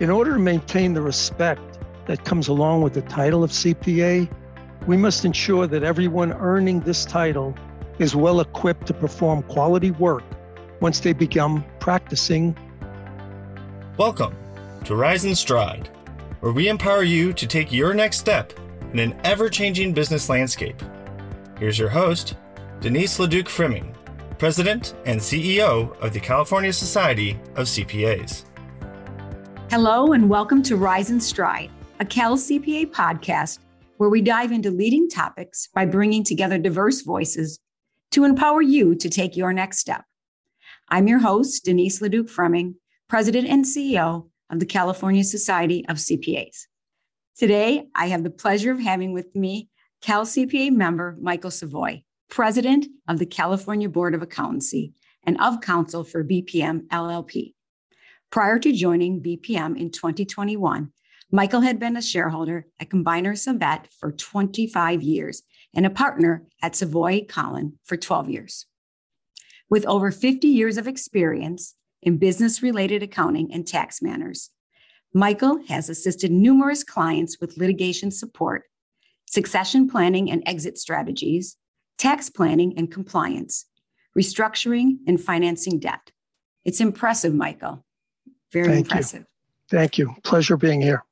In order to maintain the respect that comes along with the title of CPA, we must ensure that everyone earning this title is well equipped to perform quality work once they become practicing. Welcome to Rise and Stride, where we empower you to take your next step in an ever changing business landscape. Here's your host, Denise LeDuc Fremming, President and CEO of the California Society of CPAs. Hello, and welcome to Rise and Stride, a Cal CPA podcast where we dive into leading topics by bringing together diverse voices to empower you to take your next step. I'm your host, Denise LeDuc Fremming, President and CEO of the California Society of CPAs. Today, I have the pleasure of having with me Cal CPA member Michael Savoy, President of the California Board of Accountancy and of counsel for BPM LLP. Prior to joining BPM in 2021, Michael had been a shareholder at Combiner Savett for 25 years and a partner at Savoy Collin for 12 years. With over 50 years of experience in business related accounting and tax matters, Michael has assisted numerous clients with litigation support, succession planning and exit strategies, tax planning and compliance, restructuring and financing debt. It's impressive, Michael. Very Thank impressive. You. Thank you. Pleasure being here.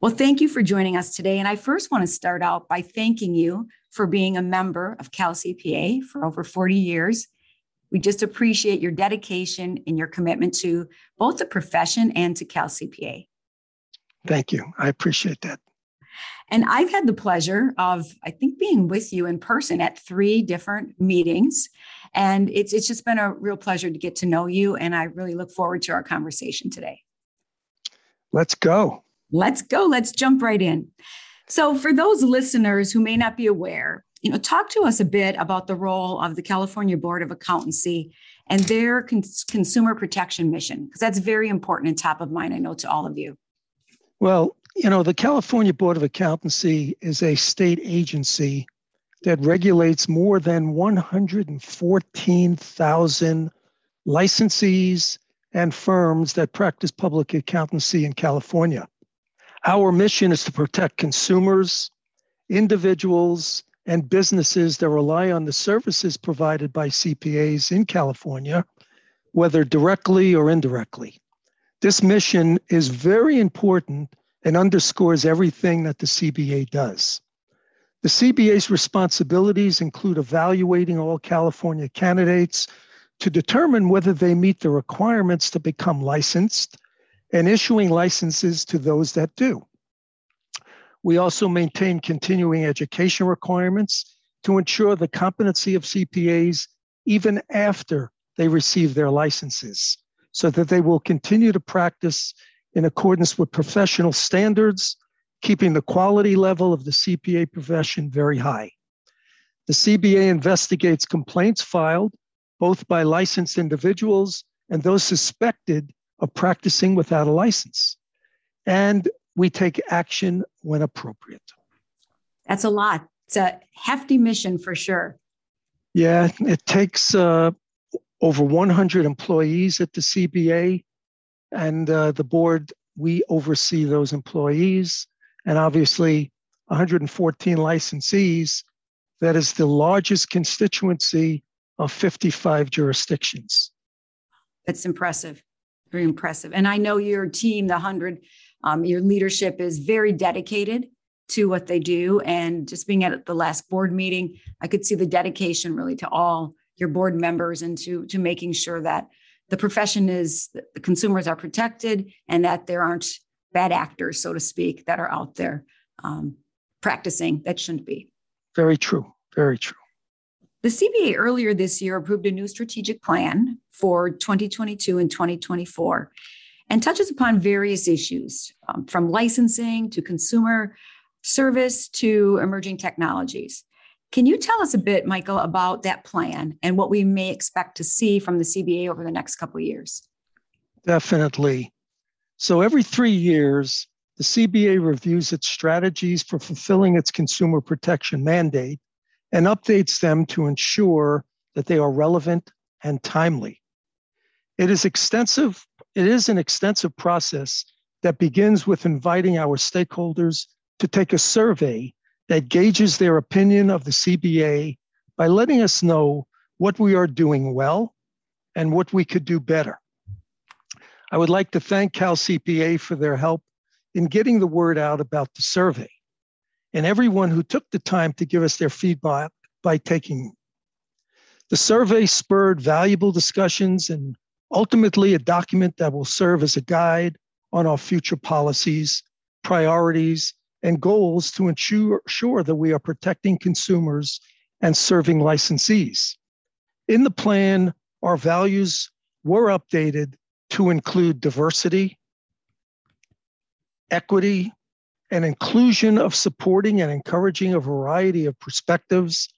Well, thank you for joining us today. And I first want to start out by thanking you for being a member of Cal CPA for over 40 years. We just appreciate your dedication and your commitment to both the profession and to Cal CPA. Thank you. I appreciate that. And I've had the pleasure of, I think, being with you in person at three different meetings. And it's, it's just been a real pleasure to get to know you. And I really look forward to our conversation today. Let's go. Let's go. Let's jump right in. So, for those listeners who may not be aware, you know, talk to us a bit about the role of the California Board of Accountancy and their cons- consumer protection mission, because that's very important and top of mind, I know, to all of you. Well, you know, the California Board of Accountancy is a state agency that regulates more than 114,000 licensees and firms that practice public accountancy in California. Our mission is to protect consumers, individuals, and businesses that rely on the services provided by CPAs in California, whether directly or indirectly. This mission is very important and underscores everything that the CBA does. The CBA's responsibilities include evaluating all California candidates to determine whether they meet the requirements to become licensed and issuing licenses to those that do. We also maintain continuing education requirements to ensure the competency of CPAs even after they receive their licenses so that they will continue to practice in accordance with professional standards, keeping the quality level of the CPA profession very high. The CBA investigates complaints filed both by licensed individuals and those suspected of practicing without a license. And we take action when appropriate. That's a lot. It's a hefty mission for sure. Yeah, it takes uh, over 100 employees at the CBA and uh, the board, we oversee those employees. And obviously, 114 licensees, that is the largest constituency of 55 jurisdictions. That's impressive, very impressive. And I know your team, the 100, um, your leadership is very dedicated to what they do. And just being at the last board meeting, I could see the dedication really to all your board members and to, to making sure that the profession is the consumers are protected and that there aren't bad actors, so to speak, that are out there um, practicing that shouldn't be. Very true. Very true. The CBA earlier this year approved a new strategic plan for 2022 and 2024 and touches upon various issues um, from licensing to consumer service to emerging technologies. Can you tell us a bit, Michael, about that plan and what we may expect to see from the CBA over the next couple of years? Definitely. So every three years, the CBA reviews its strategies for fulfilling its consumer protection mandate and updates them to ensure that they are relevant and timely. It is extensive, it is an extensive process that begins with inviting our stakeholders to take a survey that gauges their opinion of the CBA by letting us know what we are doing well and what we could do better. I would like to thank Cal CPA for their help in getting the word out about the survey and everyone who took the time to give us their feedback by taking. The survey spurred valuable discussions and ultimately a document that will serve as a guide on our future policies, priorities, and goals to ensure, ensure that we are protecting consumers and serving licensees. In the plan, our values were updated to include diversity, equity, and inclusion of supporting and encouraging a variety of perspectives,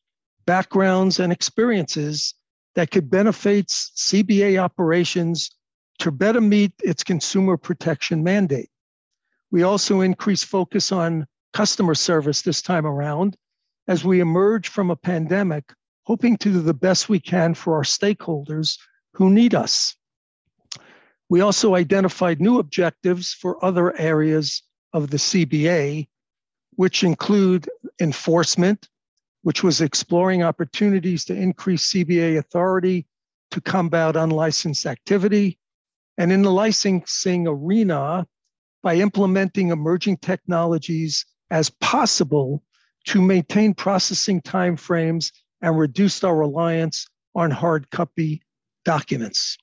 backgrounds, and experiences that could benefit CBA operations to better meet its consumer protection mandate. We also increased focus on customer service this time around as we emerge from a pandemic, hoping to do the best we can for our stakeholders who need us. We also identified new objectives for other areas of the CBA, which include enforcement, which was exploring opportunities to increase CBA authority to combat unlicensed activity, and in the licensing arena, by implementing emerging technologies as possible to maintain processing timeframes and reduce our reliance on hard copy documents.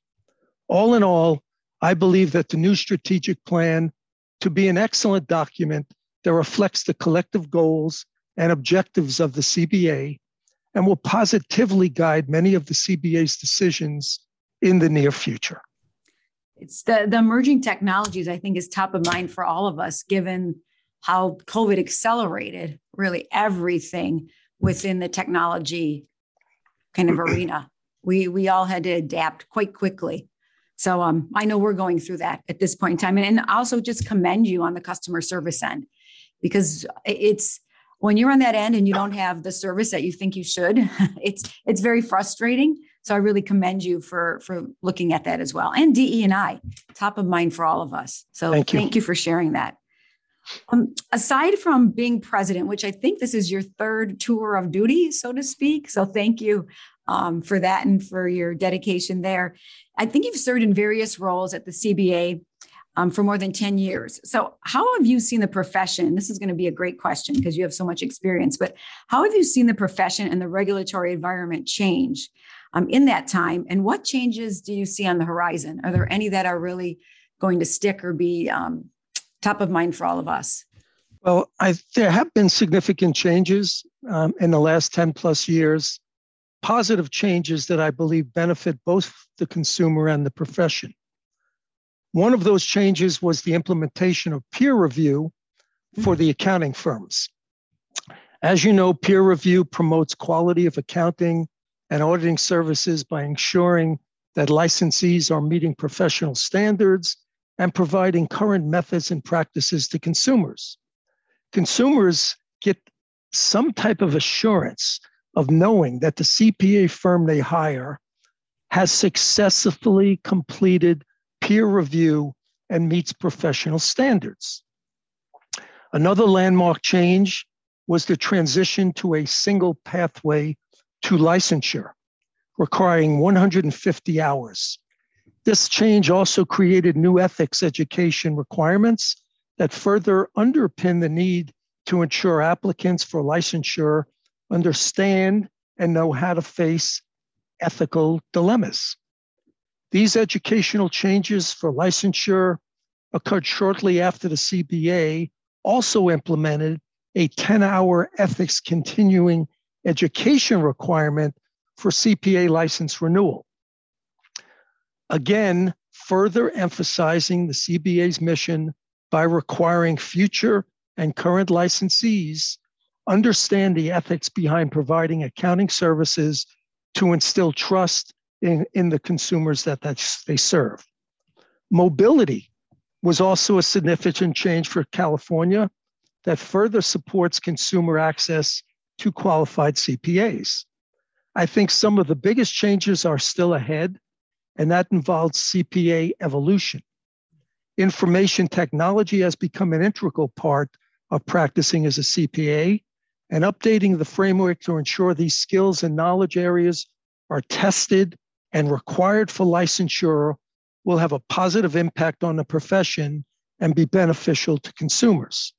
All in all, I believe that the new strategic plan to be an excellent document that reflects the collective goals and objectives of the CBA and will positively guide many of the CBA's decisions in the near future. It's the, the emerging technologies, I think, is top of mind for all of us, given how COVID accelerated really everything within the technology kind of arena. We we all had to adapt quite quickly. So um, I know we're going through that at this point in time. And, and also just commend you on the customer service end because it's when you're on that end and you don't have the service that you think you should, it's it's very frustrating. So I really commend you for for looking at that as well. And DE and I, top of mind for all of us. So thank you, thank you for sharing that. Um, aside from being president, which I think this is your third tour of duty, so to speak. So thank you um, for that and for your dedication there. I think you've served in various roles at the CBA um, for more than 10 years. So, how have you seen the profession? This is going to be a great question because you have so much experience, but how have you seen the profession and the regulatory environment change um, in that time? And what changes do you see on the horizon? Are there any that are really going to stick or be um, top of mind for all of us? Well, I, there have been significant changes um, in the last 10 plus years positive changes that I believe benefit both the consumer and the profession. One of those changes was the implementation of peer review for the accounting firms. As you know, peer review promotes quality of accounting and auditing services by ensuring that licensees are meeting professional standards and providing current methods and practices to consumers. Consumers get some type of assurance of knowing that the CPA firm they hire has successfully completed peer review and meets professional standards. Another landmark change was the transition to a single pathway to licensure, requiring 150 hours. This change also created new ethics education requirements that further underpin the need to ensure applicants for licensure understand and know how to face ethical dilemmas. These educational changes for licensure occurred shortly after the CBA also implemented a 10 hour ethics continuing education requirement for CPA license renewal. Again, further emphasizing the CBA's mission by requiring future and current licensees understand the ethics behind providing accounting services to instill trust in, in the consumers that, that they serve. Mobility was also a significant change for California that further supports consumer access to qualified CPAs. I think some of the biggest changes are still ahead, and that involves CPA evolution. Information technology has become an integral part of practicing as a CPA, and updating the framework to ensure these skills and knowledge areas are tested and required for licensure will have a positive impact on the profession and be beneficial to consumers.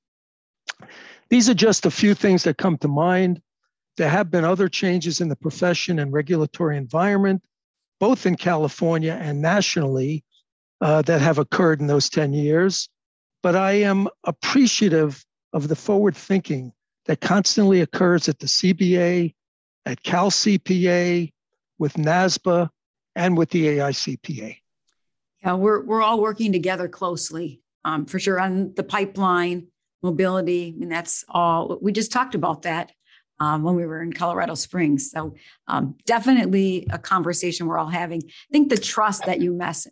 These are just a few things that come to mind. There have been other changes in the profession and regulatory environment, both in California and nationally, uh, that have occurred in those 10 years. But I am appreciative of the forward thinking that constantly occurs at the CBA, at Cal CPA, with NASBA, and with the AICPA. Yeah, we're, we're all working together closely um, for sure on the pipeline, mobility. I mean, that's all. We just talked about that um, when we were in Colorado Springs. So um, definitely a conversation we're all having. I think the trust that you mess,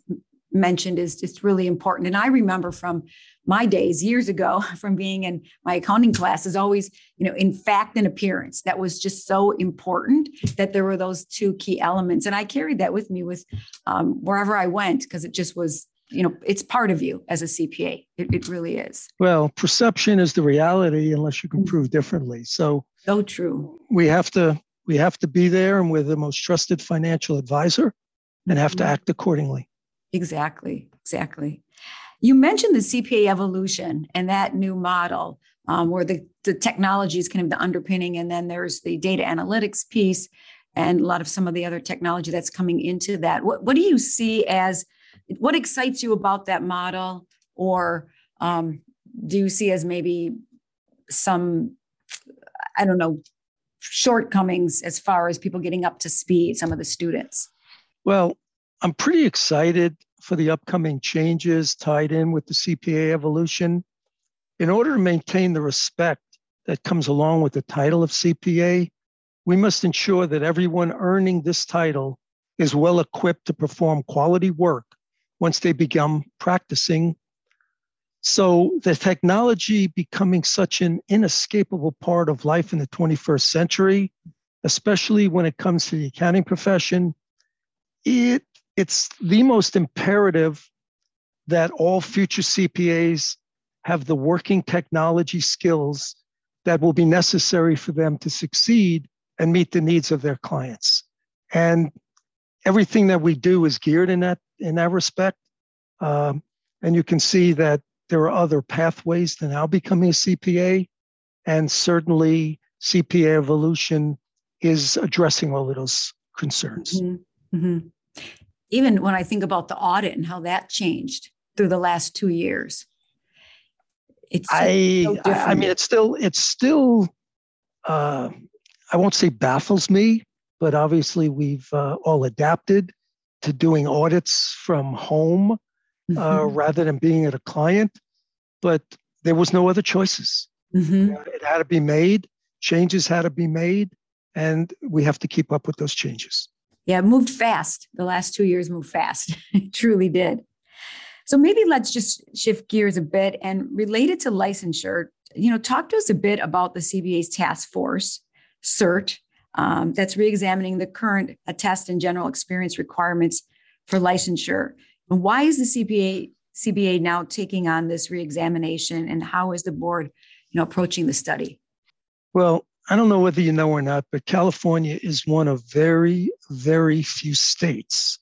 mentioned is just really important. And I remember from my days years ago from being in my accounting class is always, you know, in fact and appearance. That was just so important that there were those two key elements. And I carried that with me with um, wherever I went because it just was, you know, it's part of you as a CPA. It, it really is. Well, perception is the reality unless you can mm. prove differently. So, so true. We have to we have to be there and we're the most trusted financial advisor and have to mm-hmm. act accordingly. Exactly. Exactly. You mentioned the CPA evolution and that new model um, where the, the technology is kind of the underpinning, and then there's the data analytics piece and a lot of some of the other technology that's coming into that. What, what do you see as what excites you about that model, or um, do you see as maybe some, I don't know, shortcomings as far as people getting up to speed, some of the students? Well, I'm pretty excited for the upcoming changes tied in with the CPA evolution. In order to maintain the respect that comes along with the title of CPA, we must ensure that everyone earning this title is well equipped to perform quality work once they become practicing. So, the technology becoming such an inescapable part of life in the 21st century, especially when it comes to the accounting profession, it it's the most imperative that all future CPAs have the working technology skills that will be necessary for them to succeed and meet the needs of their clients. And everything that we do is geared in that in that respect. Um, and you can see that there are other pathways to now becoming a CPA, and certainly CPA evolution is addressing all of those concerns. Mm-hmm. Mm-hmm even when I think about the audit and how that changed through the last two years. It's I, so I mean, it's still, it's still, uh, I won't say baffles me, but obviously we've uh, all adapted to doing audits from home uh, mm-hmm. uh, rather than being at a client. But there was no other choices. Mm-hmm. It had to be made. Changes had to be made, and we have to keep up with those changes yeah, it moved fast. The last two years moved fast. it truly did. So maybe let's just shift gears a bit and related to licensure, you know, talk to us a bit about the CBA's task force, CERT, um, that's reexamining the current attest and general experience requirements for licensure. And why is the CBA CBA now taking on this reexamination, and how is the board, you know, approaching the study? Well, I don't know whether you know or not, but California is one of very, very few states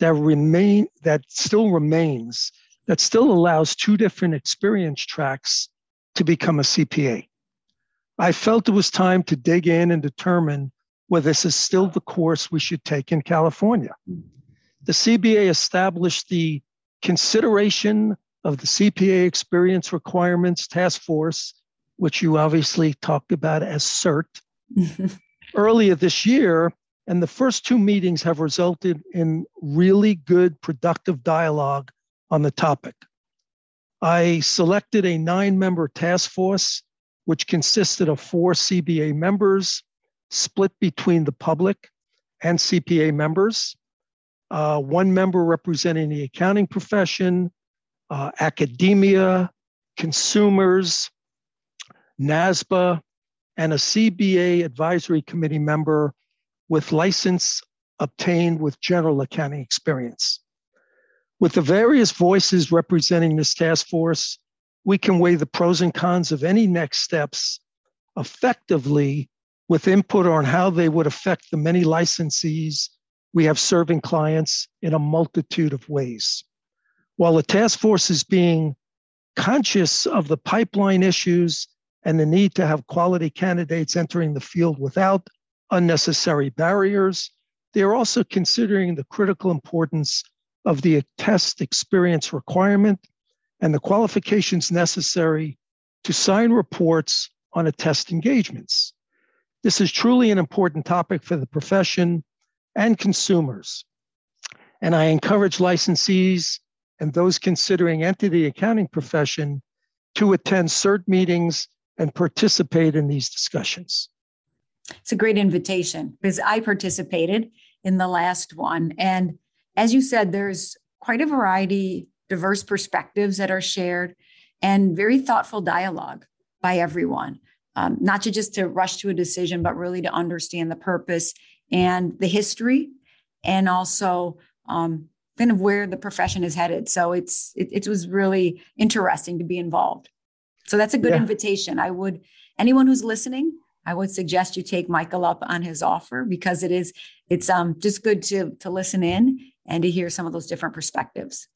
that remain that still remains that still allows two different experience tracks to become a CPA. I felt it was time to dig in and determine whether this is still the course we should take in California. The CBA established the consideration of the CPA experience requirements task force which you obviously talked about as CERT, earlier this year. And the first two meetings have resulted in really good, productive dialogue on the topic. I selected a nine member task force, which consisted of four CBA members, split between the public and CPA members, uh, one member representing the accounting profession, uh, academia, consumers, NASBA, and a CBA advisory committee member with license obtained with general accounting experience. With the various voices representing this task force, we can weigh the pros and cons of any next steps effectively with input on how they would affect the many licensees we have serving clients in a multitude of ways. While the task force is being conscious of the pipeline issues and the need to have quality candidates entering the field without unnecessary barriers, they are also considering the critical importance of the attest experience requirement and the qualifications necessary to sign reports on attest engagements. This is truly an important topic for the profession and consumers. And I encourage licensees and those considering entering the accounting profession to attend CERT meetings and participate in these discussions. It's a great invitation because I participated in the last one. And as you said, there's quite a variety, diverse perspectives that are shared, and very thoughtful dialogue by everyone. Um, not to just to rush to a decision, but really to understand the purpose and the history, and also um, kind of where the profession is headed. So it's it, it was really interesting to be involved. So that's a good yeah. invitation. I would anyone who's listening, I would suggest you take Michael up on his offer because it is it's um just good to to listen in and to hear some of those different perspectives.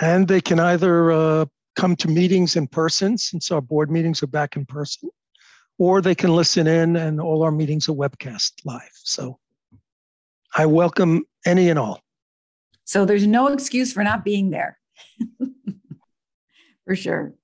And they can either uh, come to meetings in person, since our board meetings are back in person, or they can listen in, and all our meetings are webcast live. So I welcome any and all. So there's no excuse for not being there. for sure.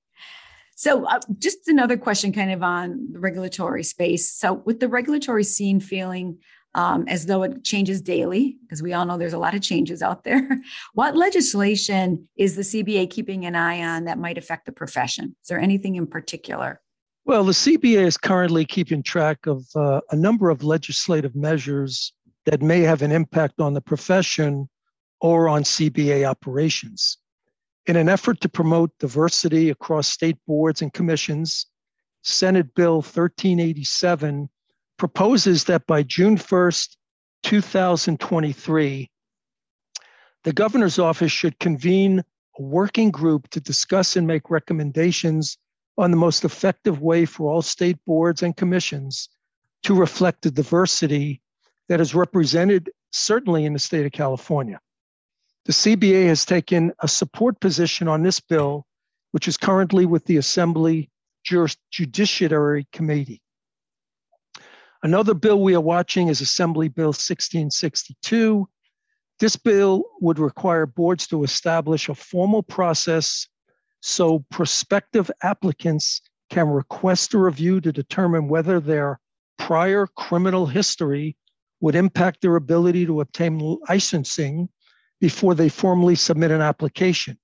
So, uh, just another question kind of on the regulatory space. So, with the regulatory scene feeling um, as though it changes daily, because we all know there's a lot of changes out there. what legislation is the CBA keeping an eye on that might affect the profession? Is there anything in particular? Well, the CBA is currently keeping track of uh, a number of legislative measures that may have an impact on the profession or on CBA operations. In an effort to promote diversity across state boards and commissions, Senate Bill 1387 proposes that by June 1st, 2023, the governor's office should convene a working group to discuss and make recommendations on the most effective way for all state boards and commissions to reflect the diversity that is represented certainly in the state of California. The CBA has taken a support position on this bill, which is currently with the Assembly Judiciary Committee. Another bill we are watching is Assembly Bill 1662. This bill would require boards to establish a formal process so prospective applicants can request a review to determine whether their prior criminal history would impact their ability to obtain licensing before they formally submit an application.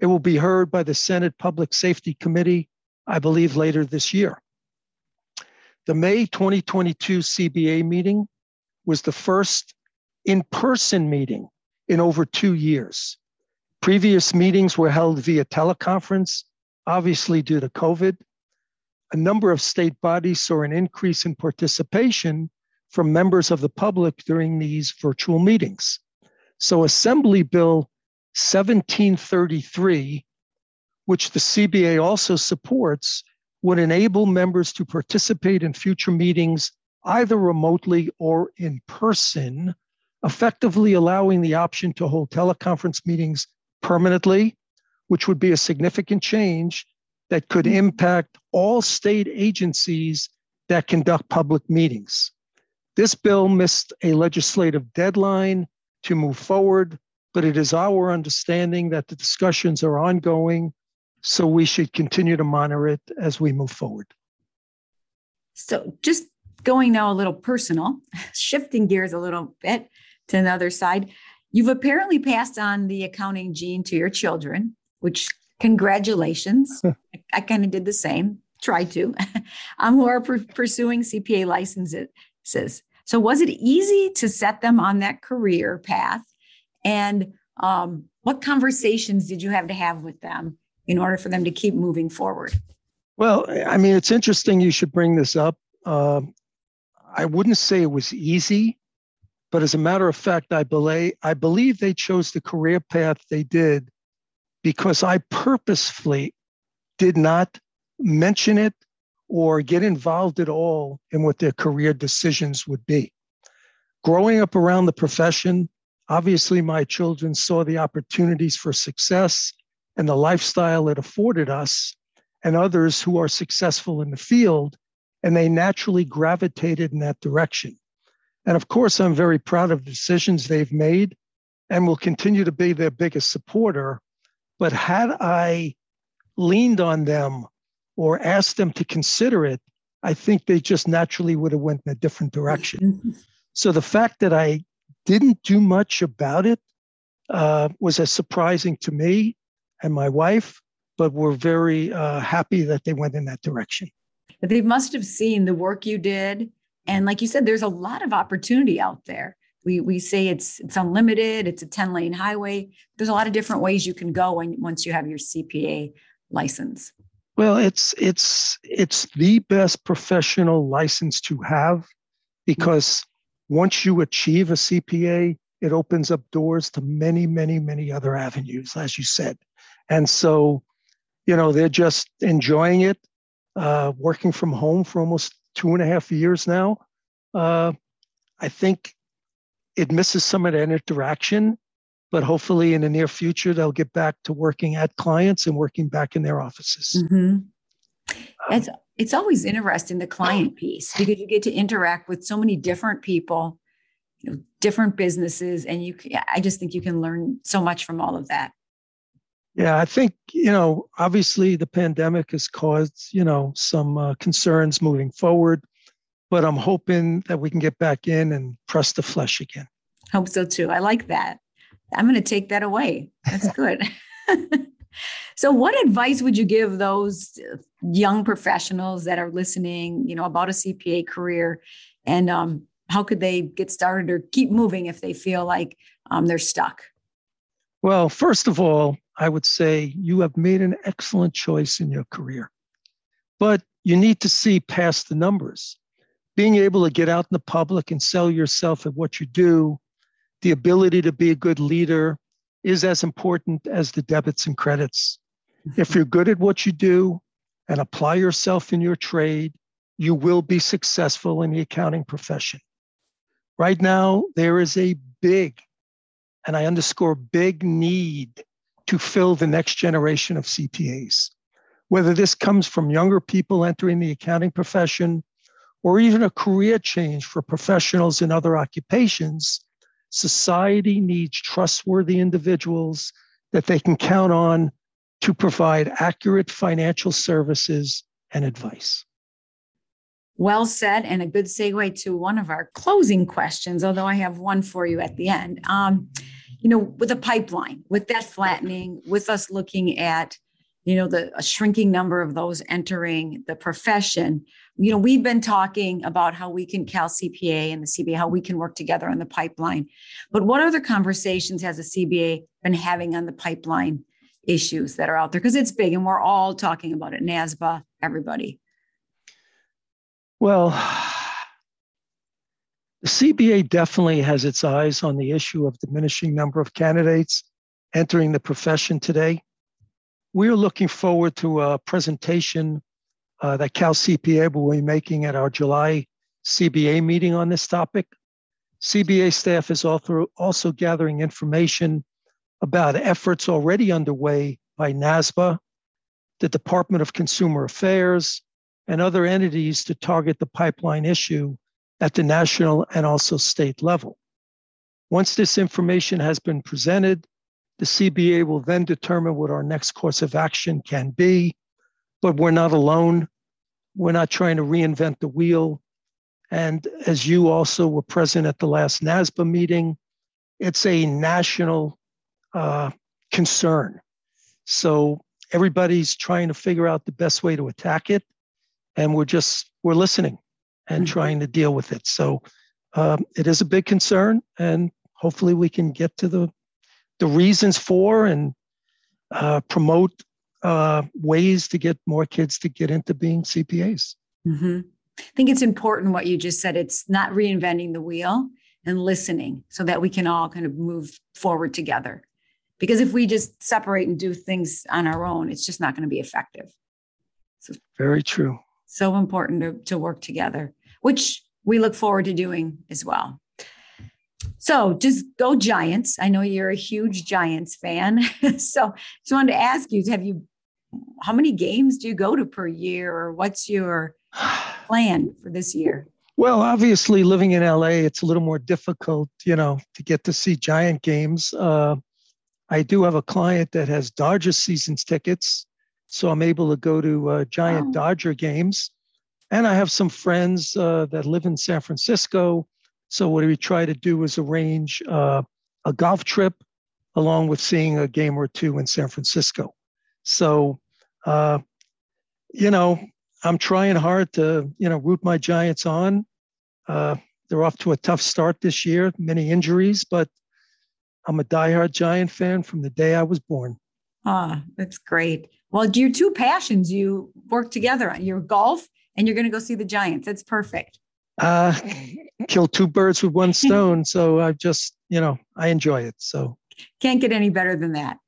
It will be heard by the Senate Public Safety Committee, I believe, later this year. The May 2022 CBA meeting was the first in person meeting in over two years. Previous meetings were held via teleconference, obviously due to COVID. A number of state bodies saw an increase in participation from members of the public during these virtual meetings. So, Assembly Bill 1733, which the CBA also supports, would enable members to participate in future meetings either remotely or in person, effectively allowing the option to hold teleconference meetings permanently, which would be a significant change that could mm-hmm. impact all state agencies that conduct public meetings. This bill missed a legislative deadline to move forward, but it is our understanding that the discussions are ongoing so we should continue to monitor it as we move forward. So, just going now a little personal, shifting gears a little bit to another side, you've apparently passed on the accounting gene to your children, which congratulations. I kind of did the same, tried to, um, who are pursuing CPA licenses. So, was it easy to set them on that career path? And um, what conversations did you have to have with them in order for them to keep moving forward? Well, I mean, it's interesting you should bring this up. Uh, I wouldn't say it was easy, but as a matter of fact, I believe, I believe they chose the career path they did because I purposefully did not mention it or get involved at all in what their career decisions would be. Growing up around the profession, obviously my children saw the opportunities for success and the lifestyle it afforded us and others who are successful in the field, and they naturally gravitated in that direction. And of course, I'm very proud of the decisions they've made and will continue to be their biggest supporter. But had I leaned on them or asked them to consider it, I think they just naturally would have went in a different direction. Mm-hmm. So the fact that I didn't do much about it uh, was as surprising to me and my wife, but we're very uh, happy that they went in that direction. They must have seen the work you did and like you said, there's a lot of opportunity out there. We, we say it's it's unlimited, it's a 10 lane highway. There's a lot of different ways you can go when, once you have your CPA license. Well, it's it's it's the best professional license to have because once you achieve a CPA, it opens up doors to many, many, many other avenues, as you said. And so, you know, they're just enjoying it, uh, working from home for almost two and a half years now. Uh, I think it misses some of that interaction, but hopefully in the near future, they'll get back to working at clients and working back in their offices. Mm-hmm. It's, it's always interesting, the client piece, because you get to interact with so many different people, you know, different businesses, and you, I just think you can learn so much from all of that. Yeah, I think, you know, obviously the pandemic has caused, you know, some uh, concerns moving forward, but I'm hoping that we can get back in and press the flesh again. Hope so too. I like that. I'm going to take that away. That's good. so what advice would you give those young professionals that are listening, you know, about a CPA career and um, how could they get started or keep moving if they feel like um, they're stuck? Well, first of all, I would say you have made an excellent choice in your career. But you need to see past the numbers. Being able to get out in the public and sell yourself at what you do, the ability to be a good leader is as important as the debits and credits. Mm-hmm. If you're good at what you do and apply yourself in your trade, you will be successful in the accounting profession. Right now, there is a big, and I underscore big need to fill the next generation of CPAs. Whether this comes from younger people entering the accounting profession or even a career change for professionals in other occupations, society needs trustworthy individuals that they can count on to provide accurate financial services and advice. Well said, and a good segue to one of our closing questions, although I have one for you at the end. Um, you know, with a pipeline, with that flattening, with us looking at, you know, the a shrinking number of those entering the profession, you know, we've been talking about how we can Cal CPA and the CBA, how we can work together on the pipeline. But what other conversations has the CBA been having on the pipeline issues that are out there? Because it's big and we're all talking about it. NASBA, everybody. Well, the CBA definitely has its eyes on the issue of diminishing number of candidates entering the profession today. We are looking forward to a presentation uh, that Cal CPA will be making at our July CBA meeting on this topic. CBA staff is also, also gathering information about efforts already underway by NASBA, the Department of Consumer Affairs, and other entities to target the pipeline issue at the national and also state level. Once this information has been presented, the CBA will then determine what our next course of action can be. But we're not alone. We're not trying to reinvent the wheel. And as you also were present at the last NASBA meeting, it's a national uh, concern. So everybody's trying to figure out the best way to attack it. And we're just, we're listening and mm-hmm. trying to deal with it. So um, it is a big concern, and hopefully we can get to the the reasons for and uh, promote uh, ways to get more kids to get into being CPAs. Mm-hmm. I think it's important what you just said. It's not reinventing the wheel. and listening so that we can all kind of move forward together. Because if we just separate and do things on our own, it's just not going to be effective. So, Very true. So important to, to work together, which we look forward to doing as well. So just go Giants. I know you're a huge Giants fan. so just wanted to ask you, have you how many games do you go to per year or what's your plan for this year? Well, obviously, living in LA, it's a little more difficult, you know, to get to see Giant games. Uh, I do have a client that has Dodger seasons tickets, so I'm able to go to uh, Giant wow. Dodger games. And I have some friends uh, that live in San Francisco. So what we try to do is arrange uh, a golf trip along with seeing a game or two in San Francisco. So, uh, you know, I'm trying hard to, you know, root my Giants on. Uh, they're off to a tough start this year, many injuries, but I'm a diehard Giant fan from the day I was born. Ah, that's great. Well, your two passions, you work together on your golf and you're going to go see the Giants. That's perfect. Uh, kill two birds with one stone. so I just, you know, I enjoy it. So can't get any better than that.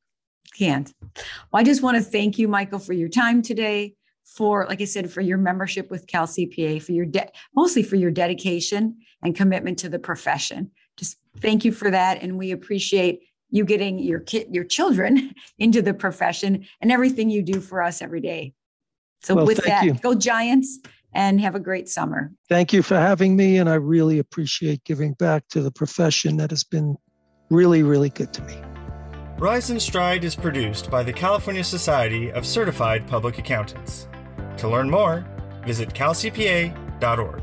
Can't. Well, I just want to thank you, Michael, for your time today for, like I said, for your membership with Cal CPA, for your de- mostly for your dedication and commitment to the profession. Just thank you for that, and we appreciate you getting your kid, your children into the profession and everything you do for us every day. So well, with that, you. go Giants and have a great summer. Thank you for having me, and I really appreciate giving back to the profession that has been really, really good to me. Rise and Stride is produced by the California Society of Certified Public Accountants. To learn more, visit calcpa.org.